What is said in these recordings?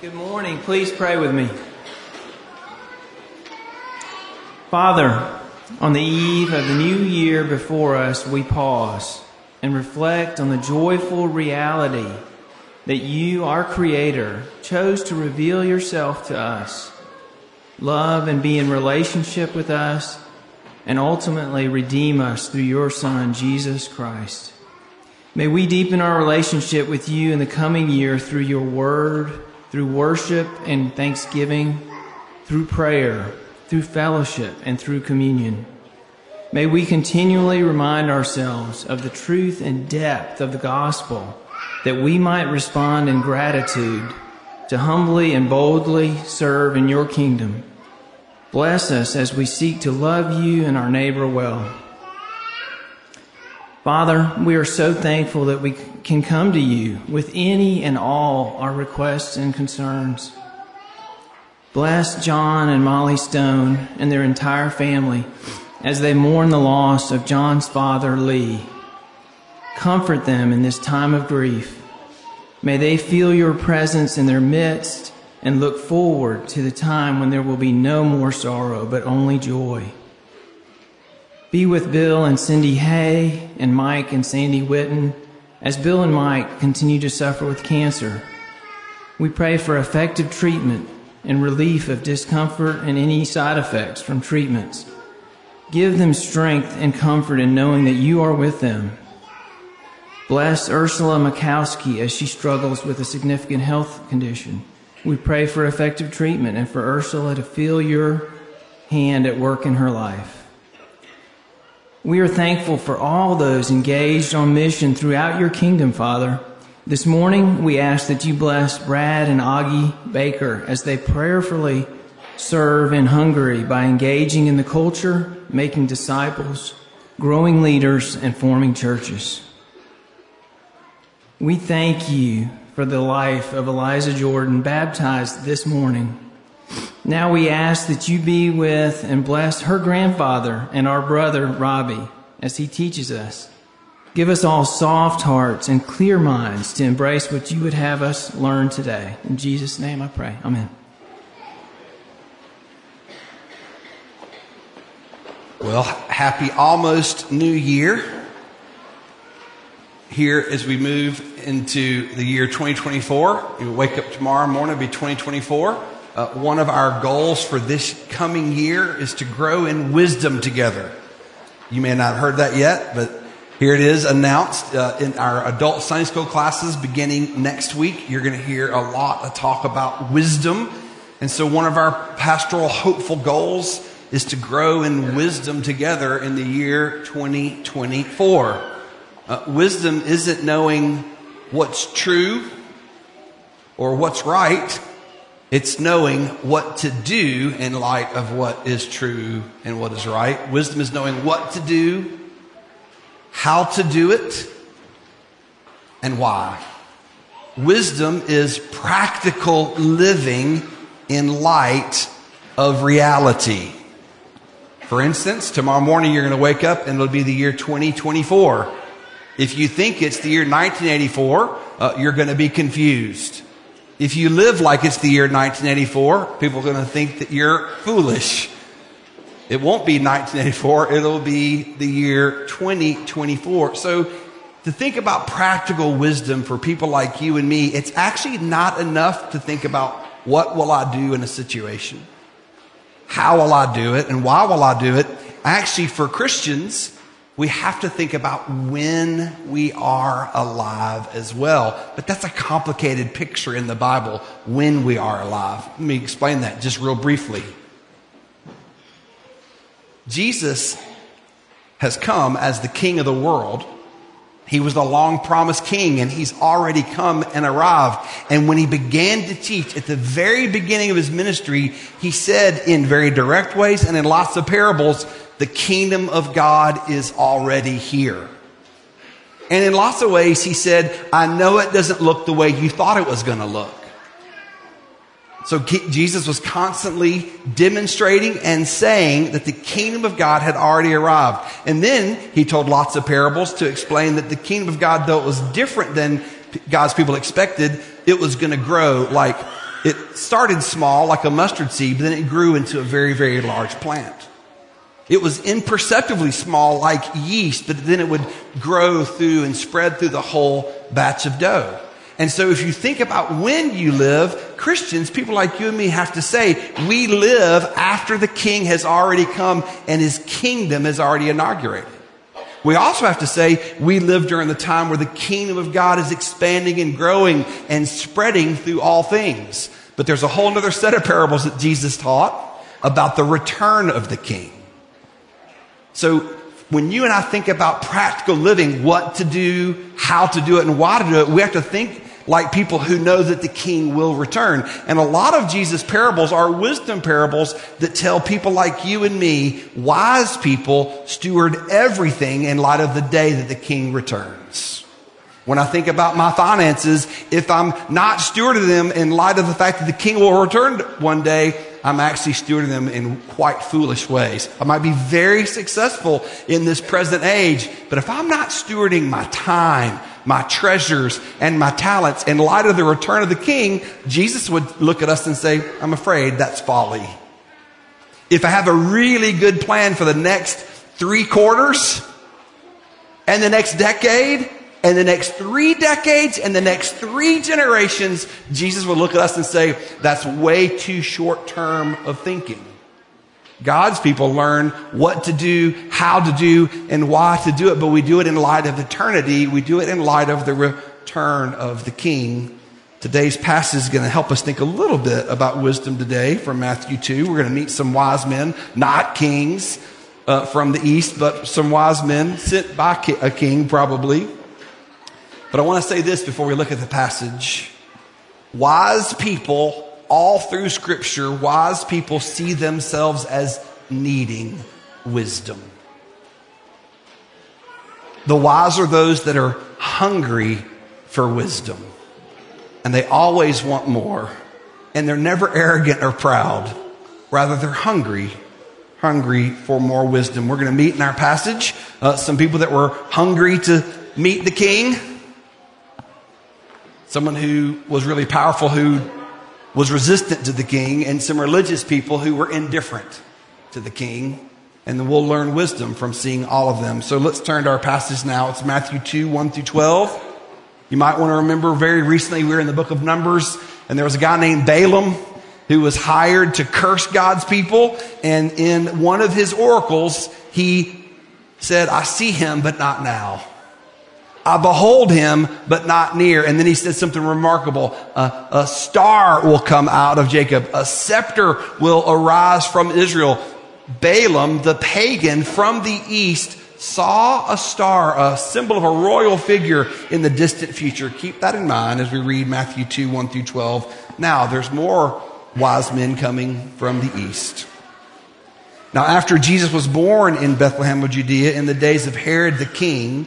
Good morning. Please pray with me. Father, on the eve of the new year before us, we pause and reflect on the joyful reality that you, our Creator, chose to reveal yourself to us, love and be in relationship with us, and ultimately redeem us through your Son, Jesus Christ. May we deepen our relationship with you in the coming year through your word through worship and thanksgiving, through prayer, through fellowship, and through communion. May we continually remind ourselves of the truth and depth of the gospel that we might respond in gratitude to humbly and boldly serve in your kingdom. Bless us as we seek to love you and our neighbor well. Father, we are so thankful that we can come to you with any and all our requests and concerns. Bless John and Molly Stone and their entire family as they mourn the loss of John's father, Lee. Comfort them in this time of grief. May they feel your presence in their midst and look forward to the time when there will be no more sorrow, but only joy. Be with Bill and Cindy Hay and Mike and Sandy Witten as Bill and Mike continue to suffer with cancer. We pray for effective treatment and relief of discomfort and any side effects from treatments. Give them strength and comfort in knowing that you are with them. Bless Ursula Makowski as she struggles with a significant health condition. We pray for effective treatment and for Ursula to feel your hand at work in her life. We are thankful for all those engaged on mission throughout your kingdom, Father. This morning, we ask that you bless Brad and Augie Baker as they prayerfully serve in Hungary by engaging in the culture, making disciples, growing leaders, and forming churches. We thank you for the life of Eliza Jordan, baptized this morning. Now we ask that you be with and bless her grandfather and our brother Robbie as he teaches us. Give us all soft hearts and clear minds to embrace what you would have us learn today. In Jesus' name I pray. Amen. Well, happy almost new year. Here as we move into the year 2024, you wake up tomorrow morning, it'll be 2024. Uh, one of our goals for this coming year is to grow in wisdom together. You may not have heard that yet, but here it is announced uh, in our adult Sunday school classes beginning next week. You're going to hear a lot of talk about wisdom. And so one of our pastoral hopeful goals is to grow in wisdom together in the year 2024. Uh, wisdom isn't knowing what's true or what's right. It's knowing what to do in light of what is true and what is right. Wisdom is knowing what to do, how to do it, and why. Wisdom is practical living in light of reality. For instance, tomorrow morning you're going to wake up and it'll be the year 2024. If you think it's the year 1984, uh, you're going to be confused. If you live like it's the year 1984, people are going to think that you're foolish. It won't be 1984, it'll be the year 2024. So to think about practical wisdom for people like you and me, it's actually not enough to think about what will I do in a situation? How will I do it? And why will I do it? Actually, for Christians, we have to think about when we are alive as well. But that's a complicated picture in the Bible, when we are alive. Let me explain that just real briefly. Jesus has come as the king of the world. He was the long promised king and he's already come and arrived. And when he began to teach at the very beginning of his ministry, he said in very direct ways and in lots of parables, the kingdom of God is already here. And in lots of ways, he said, I know it doesn't look the way you thought it was going to look. So Jesus was constantly demonstrating and saying that the kingdom of God had already arrived. And then he told lots of parables to explain that the kingdom of God, though it was different than God's people expected, it was going to grow like it started small like a mustard seed, but then it grew into a very, very large plant. It was imperceptibly small like yeast, but then it would grow through and spread through the whole batch of dough. And so if you think about when you live, Christians, people like you and me have to say, we live after the king has already come and his kingdom is already inaugurated. We also have to say we live during the time where the kingdom of God is expanding and growing and spreading through all things. But there's a whole other set of parables that Jesus taught about the return of the king. So when you and I think about practical living, what to do, how to do it, and why to do it, we have to think like people who know that the king will return. And a lot of Jesus' parables are wisdom parables that tell people like you and me, wise people, steward everything in light of the day that the king returns. When I think about my finances, if I'm not stewarding them in light of the fact that the king will return one day, I'm actually stewarding them in quite foolish ways. I might be very successful in this present age, but if I'm not stewarding my time, my treasures and my talents in light of the return of the king, Jesus would look at us and say, I'm afraid that's folly. If I have a really good plan for the next three quarters and the next decade and the next three decades and the next three generations, Jesus would look at us and say, that's way too short term of thinking. God's people learn what to do, how to do, and why to do it, but we do it in light of eternity. We do it in light of the return of the King. Today's passage is going to help us think a little bit about wisdom today from Matthew 2. We're going to meet some wise men, not kings uh, from the east, but some wise men sent by a king, probably. But I want to say this before we look at the passage. Wise people all through Scripture, wise people see themselves as needing wisdom. The wise are those that are hungry for wisdom, and they always want more, and they're never arrogant or proud. Rather, they're hungry, hungry for more wisdom. We're going to meet in our passage uh, some people that were hungry to meet the king, someone who was really powerful who was resistant to the king and some religious people who were indifferent to the king. And we'll learn wisdom from seeing all of them. So let's turn to our passage now. It's Matthew 2, 1 through 12. You might want to remember very recently we were in the book of Numbers and there was a guy named Balaam who was hired to curse God's people. And in one of his oracles, he said, I see him, but not now. I behold him, but not near. And then he said something remarkable. Uh, a star will come out of Jacob. A scepter will arise from Israel. Balaam, the pagan from the east, saw a star, a symbol of a royal figure in the distant future. Keep that in mind as we read Matthew 2, 1 through 12. Now, there's more wise men coming from the east. Now, after Jesus was born in Bethlehem of Judea in the days of Herod the king,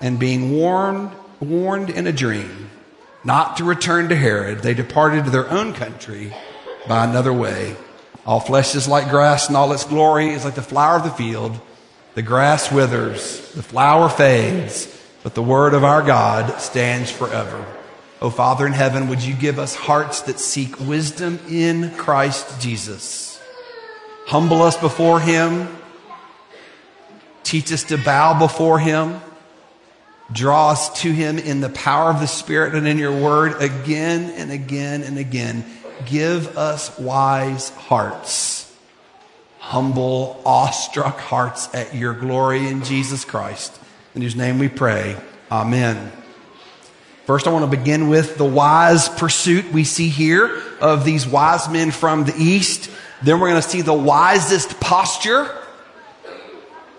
and being warned, warned in a dream not to return to Herod, they departed to their own country by another way. All flesh is like grass, and all its glory is like the flower of the field. The grass withers, the flower fades, but the word of our God stands forever. Oh, Father in heaven, would you give us hearts that seek wisdom in Christ Jesus? Humble us before him. Teach us to bow before him. Draw us to him in the power of the Spirit and in your word again and again and again. Give us wise hearts humble, awestruck hearts at your glory in Jesus Christ. In whose name we pray. Amen. First, I want to begin with the wise pursuit we see here of these wise men from the east. Then we're going to see the wisest posture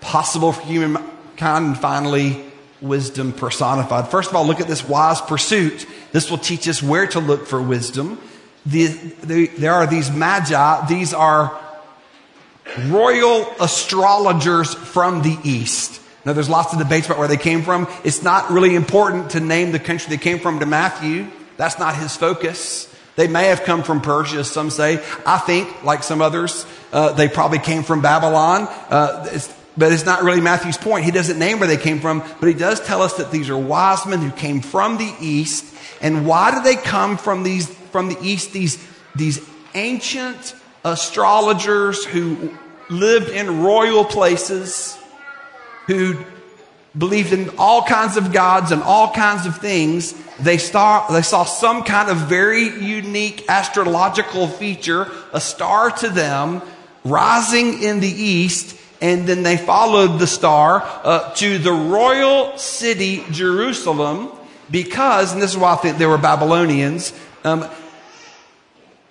possible for humankind. And finally, wisdom personified. First of all, look at this wise pursuit. This will teach us where to look for wisdom. The, the, there are these magi. These are royal astrologers from the east. Now, there's lots of debates about where they came from. It's not really important to name the country they came from to Matthew. That's not his focus. They may have come from Persia, some say. I think, like some others, uh, they probably came from Babylon. Uh, but it's not really Matthew's point. He doesn't name where they came from, but he does tell us that these are wise men who came from the east. And why do they come from these from the east? These these ancient astrologers who lived in royal places, who believed in all kinds of gods and all kinds of things, they saw, they saw some kind of very unique astrological feature, a star to them, rising in the east, and then they followed the star uh, to the royal city, Jerusalem, because, and this is why I think they were Babylonians, um,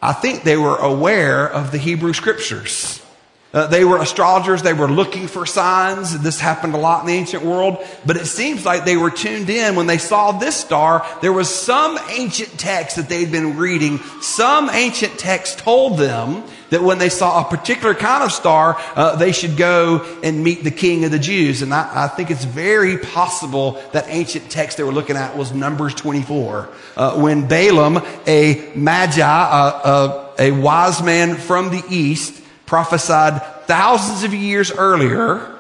I think they were aware of the Hebrew scriptures. Uh, they were astrologers. They were looking for signs. This happened a lot in the ancient world. But it seems like they were tuned in when they saw this star. There was some ancient text that they'd been reading. Some ancient text told them that when they saw a particular kind of star, uh, they should go and meet the king of the Jews. And I, I, think it's very possible that ancient text they were looking at was Numbers 24. Uh, when Balaam, a magi, uh, uh, a wise man from the east, prophesied thousands of years earlier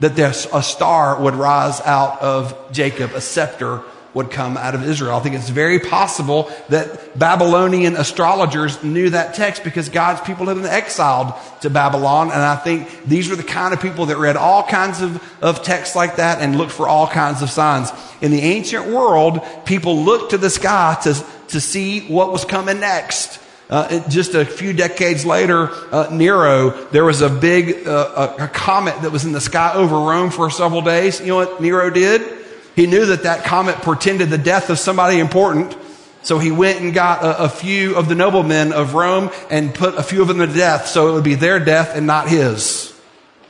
that a star would rise out of Jacob, a scepter would come out of Israel. I think it's very possible that Babylonian astrologers knew that text because God's people had been exiled to Babylon. And I think these were the kind of people that read all kinds of, of texts like that and looked for all kinds of signs. In the ancient world, people looked to the sky to, to see what was coming next. Uh, just a few decades later, uh, Nero, there was a big uh, a, a, comet that was in the sky over Rome for several days. You know what Nero did? He knew that that comet portended the death of somebody important. So he went and got a, a few of the noblemen of Rome and put a few of them to death so it would be their death and not his.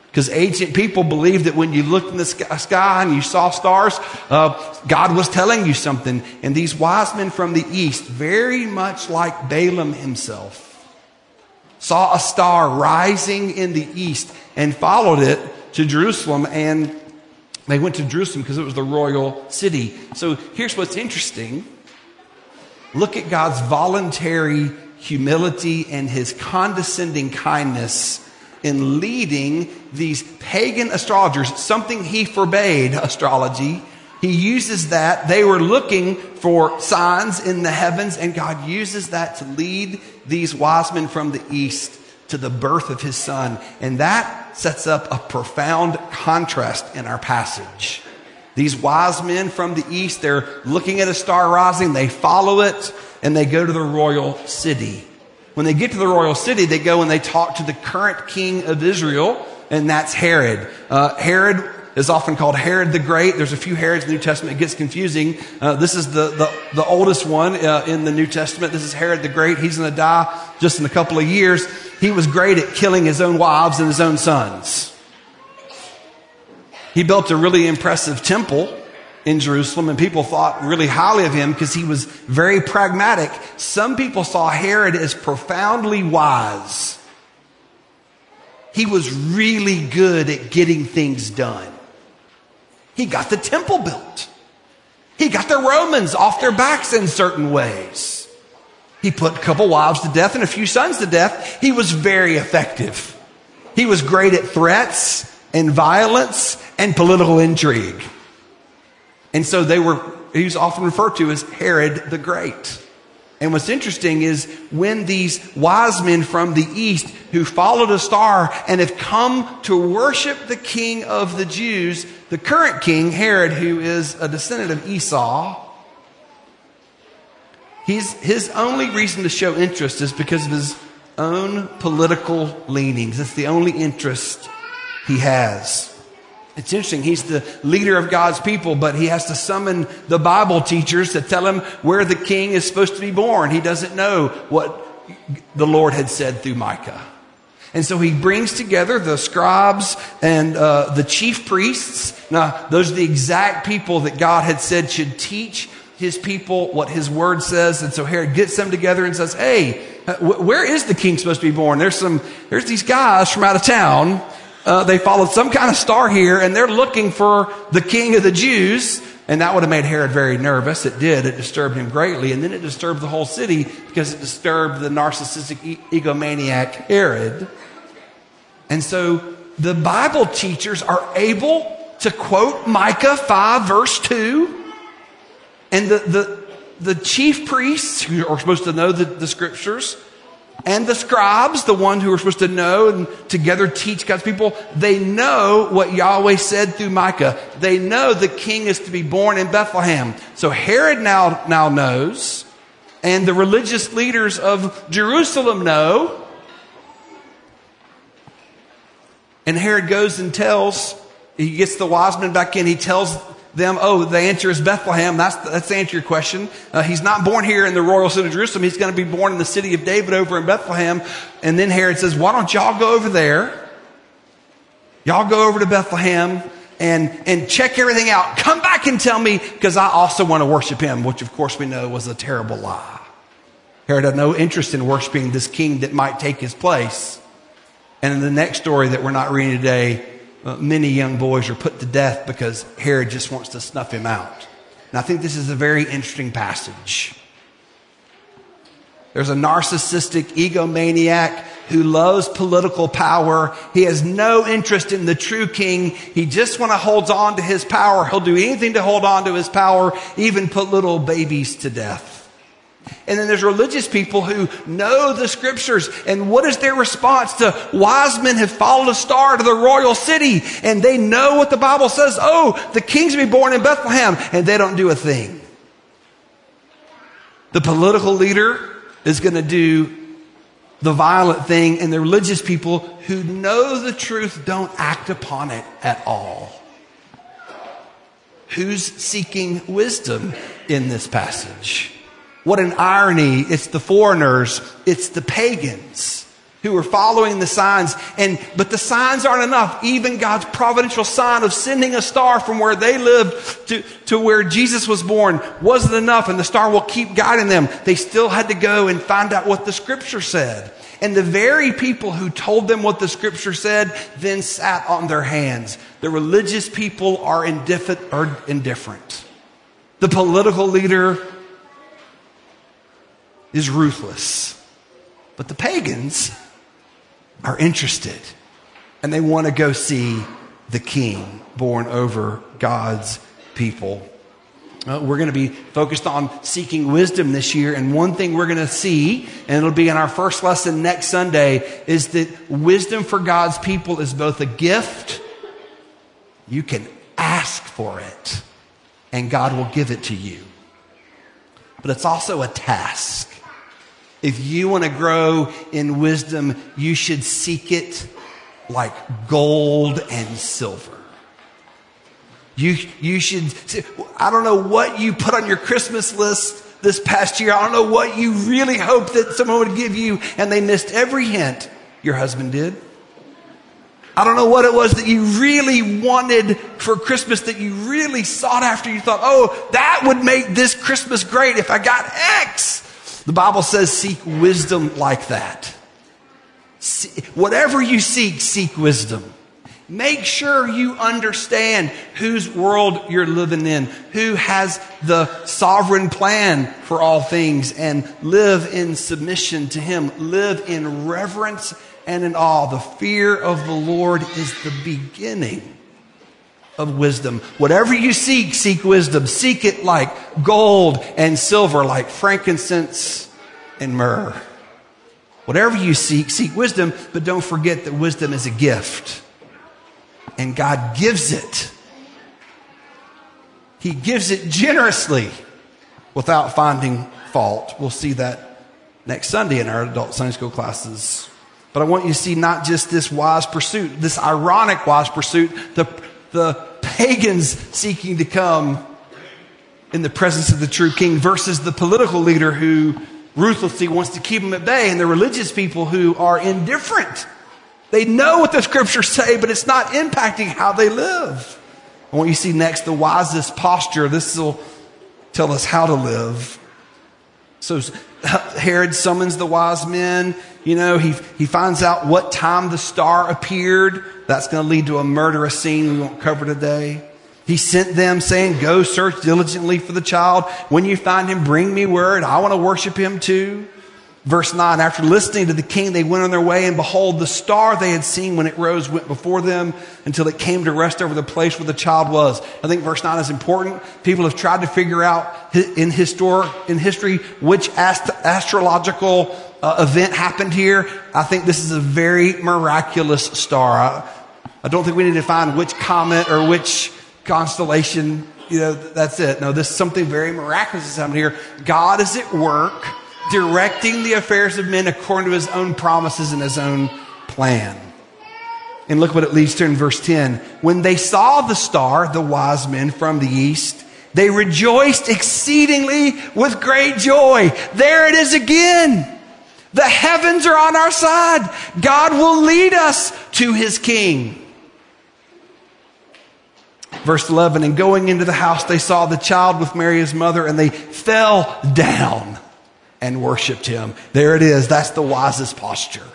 Because ancient people believed that when you looked in the sky and you saw stars, uh, God was telling you something. And these wise men from the east, very much like Balaam himself, saw a star rising in the east and followed it to Jerusalem. And they went to Jerusalem because it was the royal city. So here's what's interesting look at God's voluntary humility and his condescending kindness in leading these pagan astrologers, something he forbade astrology. He uses that. They were looking for signs in the heavens, and God uses that to lead these wise men from the east to the birth of his son. And that sets up a profound contrast in our passage. These wise men from the east, they're looking at a star rising, they follow it, and they go to the royal city. When they get to the royal city, they go and they talk to the current king of Israel, and that's Herod. Uh, Herod is often called Herod the Great. There's a few Herods in the New Testament. It gets confusing. Uh, this is the, the, the oldest one uh, in the New Testament. This is Herod the Great. He's going to die just in a couple of years. He was great at killing his own wives and his own sons. He built a really impressive temple in Jerusalem, and people thought really highly of him because he was very pragmatic. Some people saw Herod as profoundly wise. He was really good at getting things done. He got the temple built. He got the Romans off their backs in certain ways. He put a couple wives to death and a few sons to death. He was very effective. He was great at threats and violence and political intrigue. And so they were, he was often referred to as Herod the Great. And what's interesting is when these wise men from the east who followed a star and have come to worship the king of the Jews, the current king, Herod, who is a descendant of Esau, he's, his only reason to show interest is because of his own political leanings. It's the only interest he has. It's interesting. He's the leader of God's people, but he has to summon the Bible teachers to tell him where the king is supposed to be born. He doesn't know what the Lord had said through Micah. And so he brings together the scribes and uh, the chief priests. Now, those are the exact people that God had said should teach his people what his word says. And so Herod gets them together and says, Hey, where is the king supposed to be born? There's some, there's these guys from out of town uh, they followed some kind of star here and they're looking for the king of the Jews. And that would have made Herod very nervous. It did. It disturbed him greatly. And then it disturbed the whole city because it disturbed the narcissistic e- egomaniac Herod. And so the Bible teachers are able to quote Micah 5 verse 2. And the, the, the chief priests who are supposed to know the, the scriptures and the scribes, the ones who are supposed to know and together teach God's people, they know what Yahweh said through Micah. They know the king is to be born in Bethlehem. So Herod now, now knows, and the religious leaders of Jerusalem know. And Herod goes and tells, he gets the wise men back in, he tells them, oh, the answer is Bethlehem. That's, that's the answer to your question. Uh, he's not born here in the royal city of Jerusalem. He's going to be born in the city of David over in Bethlehem. And then Herod says, why don't y'all go over there? Y'all go over to Bethlehem and, and check everything out. Come back and tell me because I also want to worship him, which of course we know was a terrible lie. Herod had no interest in worshiping this king that might take his place. And in the next story that we're not reading today, uh, many young boys are put to death because Herod just wants to snuff him out. And I think this is a very interesting passage. There's a narcissistic egomaniac who loves political power. He has no interest in the true king. He just want to hold on to his power. He'll do anything to hold on to his power, even put little babies to death. And then there's religious people who know the scriptures. And what is their response to wise men have followed a star to the royal city and they know what the Bible says? Oh, the king's be born in Bethlehem and they don't do a thing. The political leader is going to do the violent thing and the religious people who know the truth don't act upon it at all. Who's seeking wisdom in this passage? What an irony. It's the foreigners. It's the pagans who are following the signs. And, but the signs aren't enough. Even God's providential sign of sending a star from where they lived to, to where Jesus was born wasn't enough. And the star will keep guiding them. They still had to go and find out what the scripture said. And the very people who told them what the scripture said then sat on their hands. The religious people are indifferent. The political leader is ruthless. But the pagans are interested and they want to go see the king born over God's people. Uh, we're going to be focused on seeking wisdom this year. And one thing we're going to see, and it'll be in our first lesson next Sunday, is that wisdom for God's people is both a gift, you can ask for it, and God will give it to you. But it's also a task. If you want to grow in wisdom, you should seek it like gold and silver. You, you should, I don't know what you put on your Christmas list this past year. I don't know what you really hoped that someone would give you and they missed every hint. Your husband did. I don't know what it was that you really wanted for Christmas that you really sought after. You thought, oh, that would make this Christmas great if I got X. The Bible says seek wisdom like that. See, whatever you seek, seek wisdom. Make sure you understand whose world you're living in, who has the sovereign plan for all things, and live in submission to Him. Live in reverence and in awe. The fear of the Lord is the beginning of wisdom. Whatever you seek, seek wisdom. Seek it like gold and silver, like frankincense and myrrh. Whatever you seek, seek wisdom, but don't forget that wisdom is a gift. And God gives it. He gives it generously without finding fault. We'll see that next Sunday in our adult Sunday school classes. But I want you to see not just this wise pursuit, this ironic wise pursuit, the, the pagans seeking to come in the presence of the true king versus the political leader who ruthlessly wants to keep them at bay and the religious people who are indifferent. They know what the scriptures say, but it's not impacting how they live. I want you to see next the wisest posture. This will tell us how to live. So Herod summons the wise men. You know, he, he finds out what time the star appeared. That's going to lead to a murderous scene we won't cover today. He sent them saying, Go search diligently for the child. When you find him, bring me word. I want to worship him too. Verse 9, after listening to the king, they went on their way, and behold, the star they had seen when it rose went before them until it came to rest over the place where the child was. I think verse 9 is important. People have tried to figure out in, histor- in history which ast- astrological uh, event happened here. I think this is a very miraculous star. I, I don't think we need to find which comet or which constellation. You know, that's it. No, this is something very miraculous is happening here. God is at work directing the affairs of men according to his own promises and his own plan. And look what it leads to in verse 10. When they saw the star, the wise men from the east, they rejoiced exceedingly with great joy. There it is again. The heavens are on our side. God will lead us to his king. Verse 11, and going into the house, they saw the child with Mary, his mother, and they fell down and worshiped him. There it is. That's the wisest posture.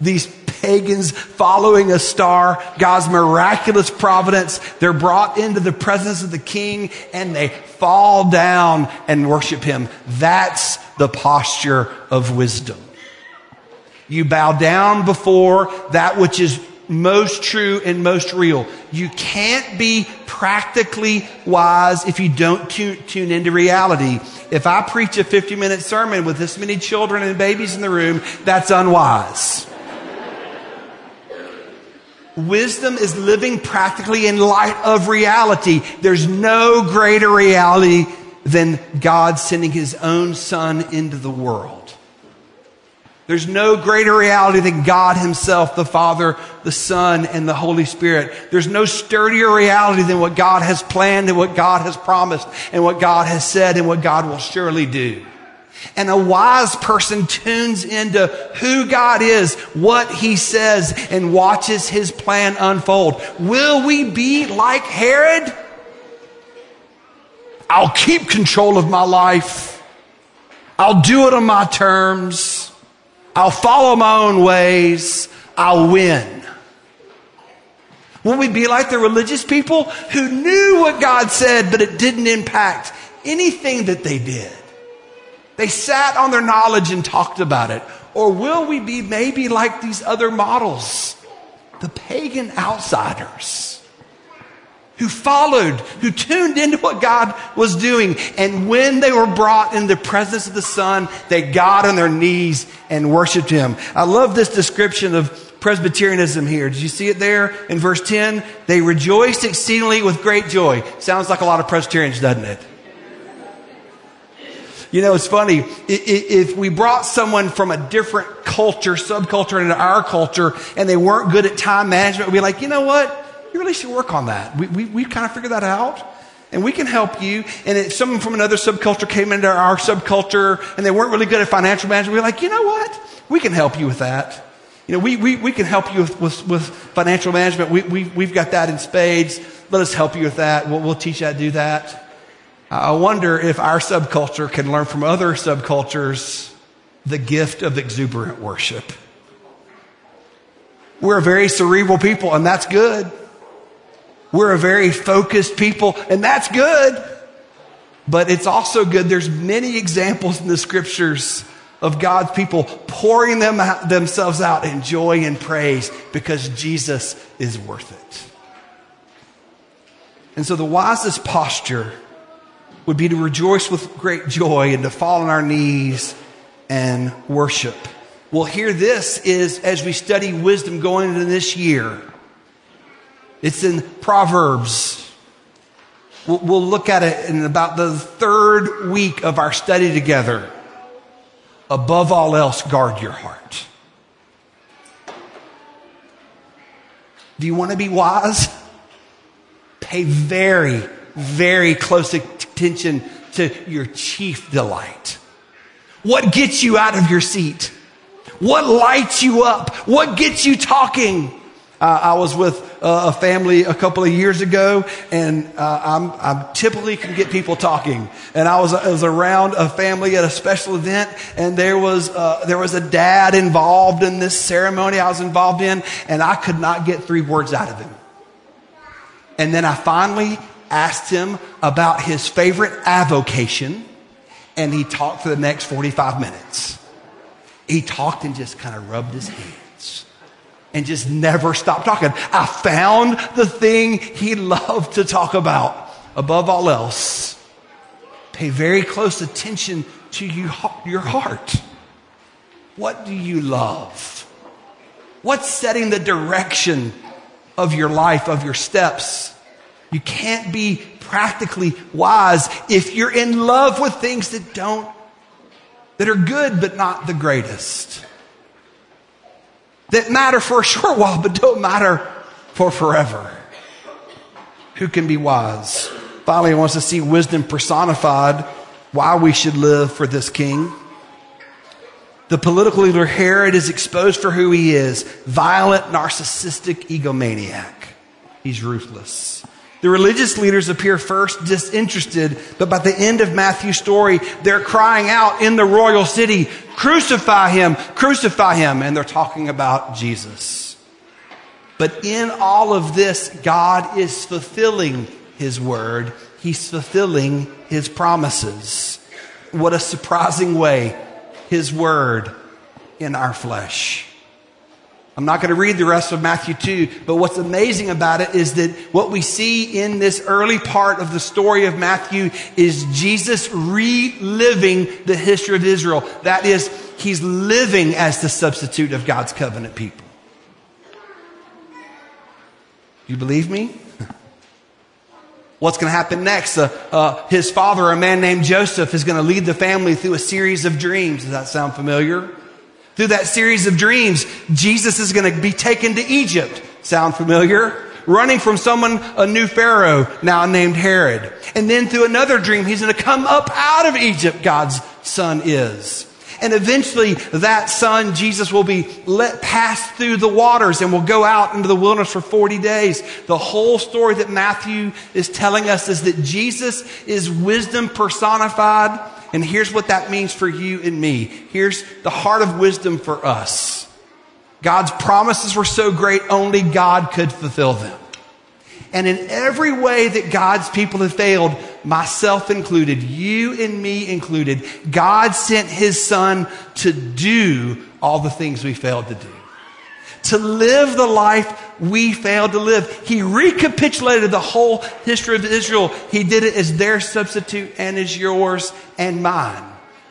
These pagans following a star, God's miraculous providence, they're brought into the presence of the king and they fall down and worship him. That's the posture of wisdom. You bow down before that which is most true and most real. You can't be practically wise if you don't tune, tune, into reality. If I preach a 50 minute sermon with this many children and babies in the room, that's unwise. Wisdom is living practically in light of reality. There's no greater reality than God sending his own son into the world. There's no greater reality than God Himself, the Father, the Son, and the Holy Spirit. There's no sturdier reality than what God has planned and what God has promised and what God has said and what God will surely do. And a wise person tunes into who God is, what He says, and watches His plan unfold. Will we be like Herod? I'll keep control of my life. I'll do it on my terms. I'll follow my own ways. I'll win. Will we be like the religious people who knew what God said, but it didn't impact anything that they did? They sat on their knowledge and talked about it. Or will we be maybe like these other models, the pagan outsiders? Who followed, who tuned into what God was doing. And when they were brought in the presence of the Son, they got on their knees and worshiped Him. I love this description of Presbyterianism here. Did you see it there in verse 10? They rejoiced exceedingly with great joy. Sounds like a lot of Presbyterians, doesn't it? You know, it's funny. If we brought someone from a different culture, subculture into our culture, and they weren't good at time management, we'd be like, you know what? You really should work on that. We, we, we kind of figured that out. And we can help you. And if someone from another subculture came into our subculture and they weren't really good at financial management, we're like, you know what? We can help you with that. You know, we, we, we can help you with, with, with financial management. We, we, we've got that in spades. Let us help you with that. We'll, we'll teach you how to do that. I wonder if our subculture can learn from other subcultures the gift of exuberant worship. We're very cerebral people, and that's good. We're a very focused people, and that's good. But it's also good. There's many examples in the scriptures of God's people pouring them out, themselves out in joy and praise because Jesus is worth it. And so the wisest posture would be to rejoice with great joy and to fall on our knees and worship. Well, here this is as we study wisdom going into this year. It's in Proverbs. We'll, we'll look at it in about the third week of our study together. Above all else, guard your heart. Do you want to be wise? Pay very, very close attention to your chief delight. What gets you out of your seat? What lights you up? What gets you talking? Uh, I was with uh, a family a couple of years ago, and uh, I'm, I'm, typically can get people talking. And I was, I was around a family at a special event, and there was uh, there was a dad involved in this ceremony I was involved in, and I could not get three words out of him. And then I finally asked him about his favorite avocation, and he talked for the next 45 minutes. He talked and just kind of rubbed his hands and just never stopped talking. I found the thing he loved to talk about. Above all else, pay very close attention to you, your heart. What do you love? What's setting the direction of your life, of your steps? You can't be practically wise if you're in love with things that don't, that are good but not the greatest that matter for a short while, but don't matter for forever. Who can be wise? Finally, he wants to see wisdom personified, why we should live for this king. The political leader Herod is exposed for who he is violent, narcissistic egomaniac. He's ruthless. The religious leaders appear first disinterested, but by the end of Matthew's story, they're crying out in the royal city, crucify him, crucify him. And they're talking about Jesus. But in all of this, God is fulfilling his word. He's fulfilling his promises. What a surprising way, his word in our flesh. I'm not going to read the rest of Matthew 2, but what's amazing about it is that what we see in this early part of the story of Matthew is Jesus reliving the history of Israel. That is, he's living as the substitute of God's covenant people. You believe me? What's going to happen next? Uh, uh, his father, a man named Joseph, is going to lead the family through a series of dreams. Does that sound familiar? Through that series of dreams, Jesus is going to be taken to Egypt. Sound familiar? Running from someone, a new Pharaoh, now named Herod. And then through another dream, he's going to come up out of Egypt, God's son is. And eventually that son, Jesus, will be let pass through the waters and will go out into the wilderness for 40 days. The whole story that Matthew is telling us is that Jesus is wisdom personified and here's what that means for you and me. Here's the heart of wisdom for us. God's promises were so great, only God could fulfill them. And in every way that God's people have failed, myself included, you and me included, God sent his son to do all the things we failed to do to live the life we failed to live. He recapitulated the whole history of Israel. He did it as their substitute and as yours and mine.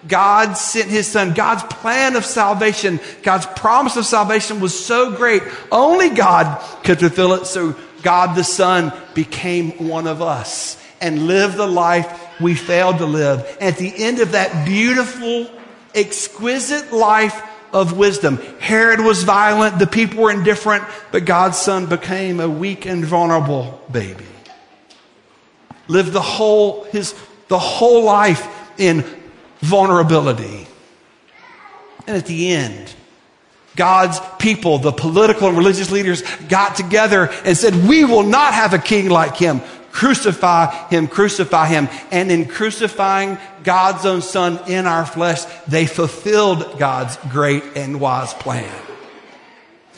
God sent his son. God's plan of salvation, God's promise of salvation was so great. Only God could fulfill it. So God the son became one of us and lived the life we failed to live. And at the end of that beautiful, exquisite life, of wisdom. Herod was violent, the people were indifferent, but God's son became a weak and vulnerable baby. Lived the whole, his, the whole life in vulnerability. And at the end, God's people, the political and religious leaders got together and said, we will not have a king like him. Crucify him, crucify him. And in crucifying God's own son in our flesh, they fulfilled God's great and wise plan.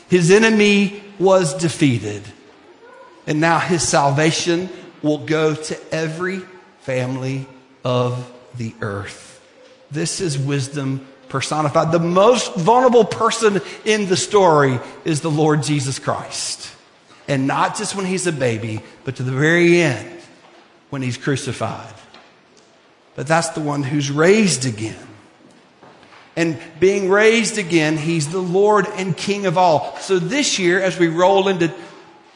His enemy was defeated. And now his salvation will go to every family of the earth. This is wisdom personified. The most vulnerable person in the story is the Lord Jesus Christ. And not just when he's a baby, but to the very end when he's crucified. But that's the one who's raised again. And being raised again, he's the Lord and King of all. So this year, as we roll into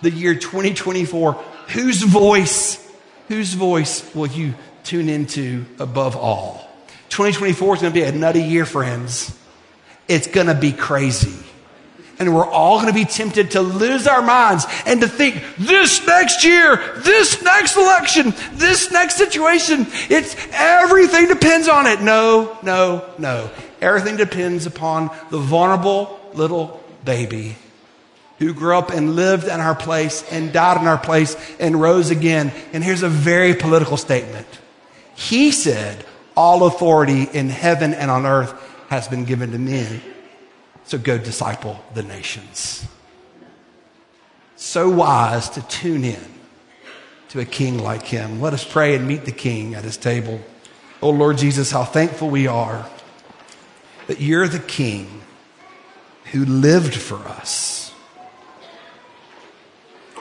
the year 2024, whose voice, whose voice will you tune into above all? 2024 is going to be a nutty year, friends. It's going to be crazy. And we're all going to be tempted to lose our minds and to think this next year, this next election, this next situation, it's everything depends on it. No, no, no. Everything depends upon the vulnerable little baby who grew up and lived in our place and died in our place and rose again. And here's a very political statement. He said, all authority in heaven and on earth has been given to me. So go disciple the nations. So wise to tune in to a king like him. Let us pray and meet the king at his table. Oh Lord Jesus, how thankful we are that you're the king who lived for us,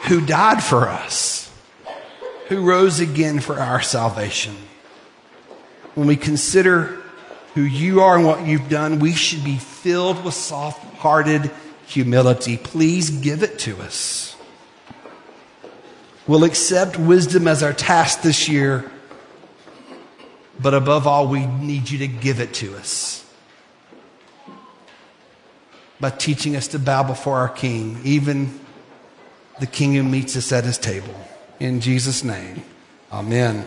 who died for us, who rose again for our salvation when we consider who you are and what you've done, we should be filled with soft hearted humility. Please give it to us. We'll accept wisdom as our task this year, but above all, we need you to give it to us by teaching us to bow before our King, even the King who meets us at his table. In Jesus' name, amen.